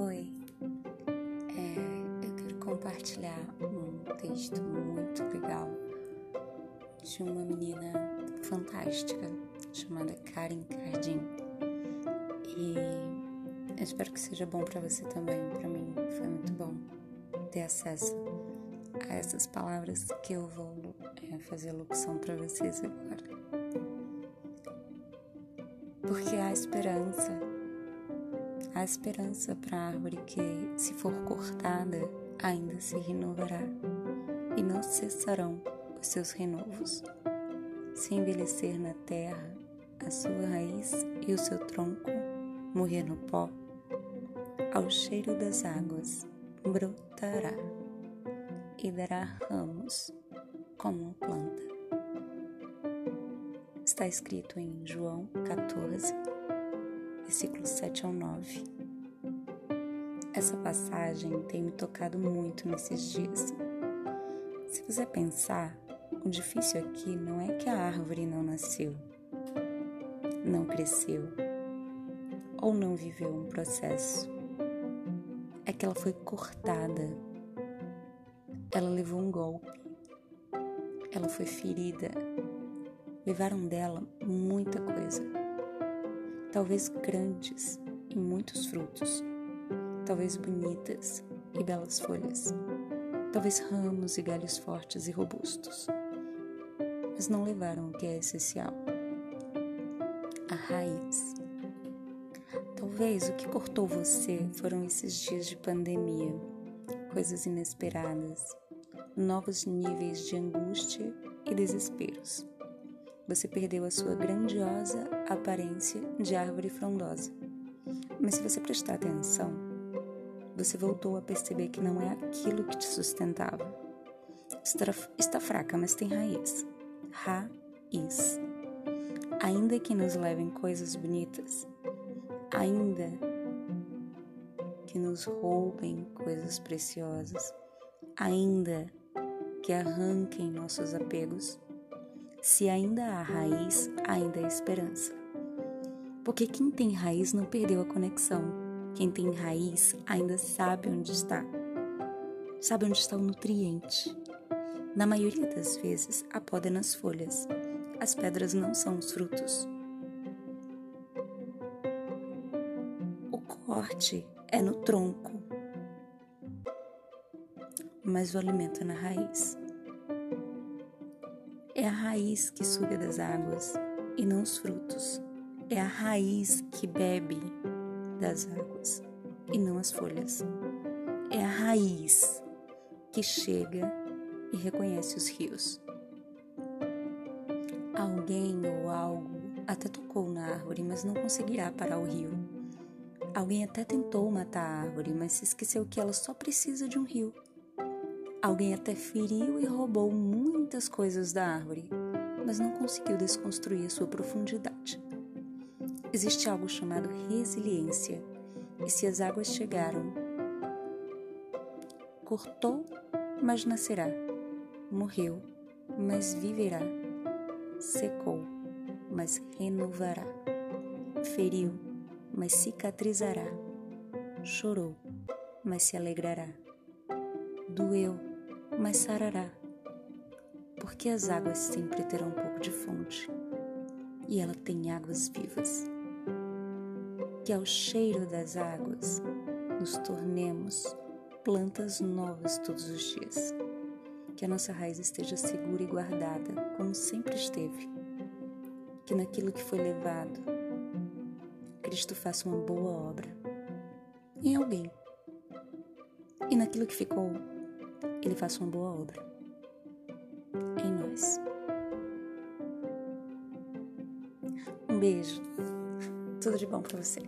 Oi, é, eu quero compartilhar um texto muito legal de uma menina fantástica chamada Karen Cardin E eu espero que seja bom para você também. Para mim foi muito bom ter acesso a essas palavras que eu vou é, fazer locução para vocês agora. Porque há esperança Há esperança para a árvore que, se for cortada, ainda se renovará e não cessarão os seus renovos. Se envelhecer na terra, a sua raiz e o seu tronco morrer no pó, ao cheiro das águas brotará e dará ramos como uma planta. Está escrito em João 14, versículos 7 ao 9. Essa passagem tem me tocado muito nesses dias. Se você pensar, o difícil aqui não é que a árvore não nasceu, não cresceu ou não viveu um processo. É que ela foi cortada. Ela levou um golpe. Ela foi ferida. Levaram dela muita coisa. Talvez grandes e muitos frutos. Talvez bonitas e belas folhas. Talvez ramos e galhos fortes e robustos. Mas não levaram o que é essencial a raiz. Talvez o que cortou você foram esses dias de pandemia, coisas inesperadas, novos níveis de angústia e desesperos. Você perdeu a sua grandiosa aparência de árvore frondosa. Mas se você prestar atenção, você voltou a perceber que não é aquilo que te sustentava. Está, está fraca, mas tem raiz. Raiz ainda que nos levem coisas bonitas, ainda que nos roubem coisas preciosas, ainda que arranquem nossos apegos, se ainda há raiz, ainda há esperança. Porque quem tem raiz não perdeu a conexão. Quem tem raiz ainda sabe onde está. Sabe onde está o nutriente. Na maioria das vezes, a poda é nas folhas as pedras não são os frutos. O corte é no tronco, mas o alimento é na raiz. A raiz que suga das águas e não os frutos. É a raiz que bebe das águas e não as folhas. É a raiz que chega e reconhece os rios. Alguém ou algo até tocou na árvore, mas não conseguirá parar o rio. Alguém até tentou matar a árvore, mas se esqueceu que ela só precisa de um rio. Alguém até feriu e roubou muitas coisas da árvore, mas não conseguiu desconstruir a sua profundidade. Existe algo chamado resiliência, e se as águas chegaram, cortou, mas nascerá, morreu, mas viverá secou, mas renovará. Feriu, mas cicatrizará. Chorou, mas se alegrará. Doeu, mas sarará. Porque as águas sempre terão um pouco de fonte, e ela tem águas vivas. Que ao cheiro das águas nos tornemos plantas novas todos os dias que a nossa raiz esteja segura e guardada, como sempre esteve. Que naquilo que foi levado, Cristo faça uma boa obra em alguém. E naquilo que ficou, Ele faça uma boa obra em nós. Um beijo. Tudo de bom para você.